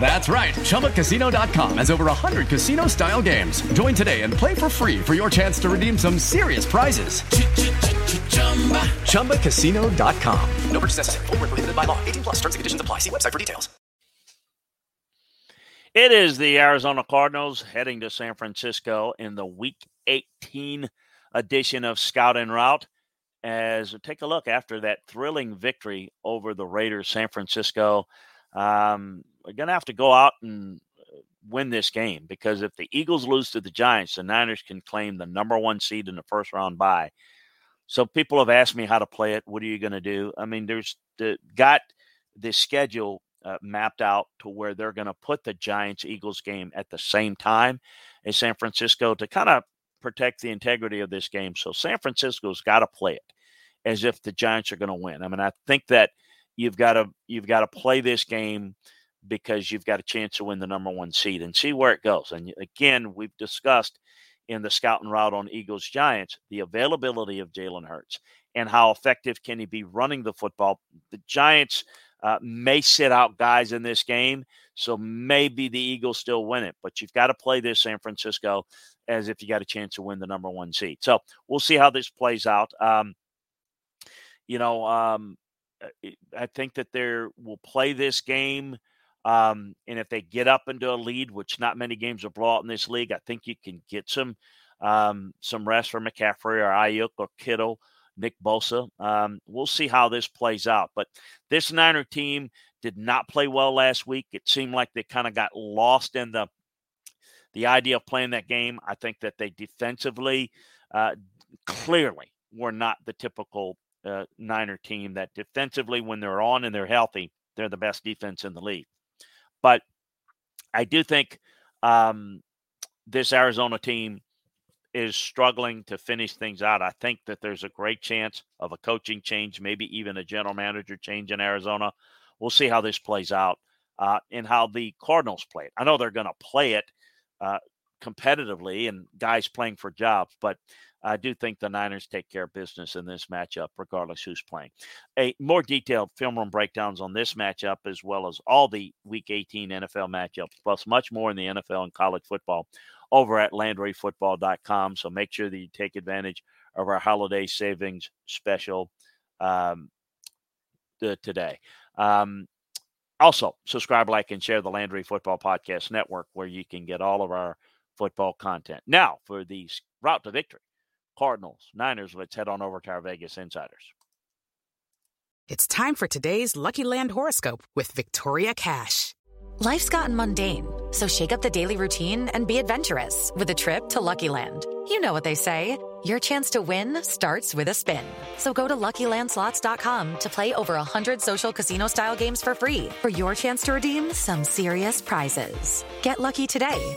That's right. ChumbaCasino.com has over 100 casino style games. Join today and play for free for your chance to redeem some serious prizes. ChumbaCasino.com. No purchase necessary. Full prohibited by law. 18 plus terms and conditions apply. See website for details. It is the Arizona Cardinals heading to San Francisco in the Week 18 edition of Scout and Route. As take a look after that thrilling victory over the Raiders, San Francisco. Um, we're going to have to go out and uh, win this game because if the Eagles lose to the Giants, the Niners can claim the number one seed in the first round bye. So people have asked me how to play it. What are you going to do? I mean, there's the got the schedule uh, mapped out to where they're going to put the Giants Eagles game at the same time in San Francisco to kind of protect the integrity of this game. So San Francisco's got to play it as if the Giants are going to win. I mean, I think that you've got to you've got to play this game because you've got a chance to win the number one seed and see where it goes. And again, we've discussed in the scouting route on Eagles Giants the availability of Jalen Hurts and how effective can he be running the football. The Giants uh, may sit out guys in this game, so maybe the Eagles still win it. But you've got to play this San Francisco as if you got a chance to win the number one seed. So we'll see how this plays out. Um, you know, um, I think that they will play this game. Um, and if they get up into a lead, which not many games blow out in this league, I think you can get some um, some rest for McCaffrey or Aiyuk or Kittle, Nick Bosa. Um, we'll see how this plays out. But this Niner team did not play well last week. It seemed like they kind of got lost in the the idea of playing that game. I think that they defensively uh, clearly were not the typical uh, Niner team that defensively, when they're on and they're healthy, they're the best defense in the league. But I do think um, this Arizona team is struggling to finish things out. I think that there's a great chance of a coaching change, maybe even a general manager change in Arizona. We'll see how this plays out uh, and how the Cardinals play it. I know they're going to play it uh, competitively and guys playing for jobs, but I do think the Niners take care of business in this matchup, regardless who's playing. A more detailed film room breakdowns on this matchup, as well as all the Week 18 NFL matchups, plus much more in the NFL and college football, over at LandryFootball.com. So make sure that you take advantage of our holiday savings special um, today. Um, also, subscribe, like, and share the Landry Football Podcast Network, where you can get all of our football content. Now, for the route to victory. Cardinals, Niners, let's head on over to our Vegas Insiders. It's time for today's Lucky Land horoscope with Victoria Cash. Life's gotten mundane, so shake up the daily routine and be adventurous with a trip to Lucky Land. You know what they say. Your chance to win starts with a spin. So go to LuckyLandSlots.com to play over 100 social casino-style games for free for your chance to redeem some serious prizes. Get lucky today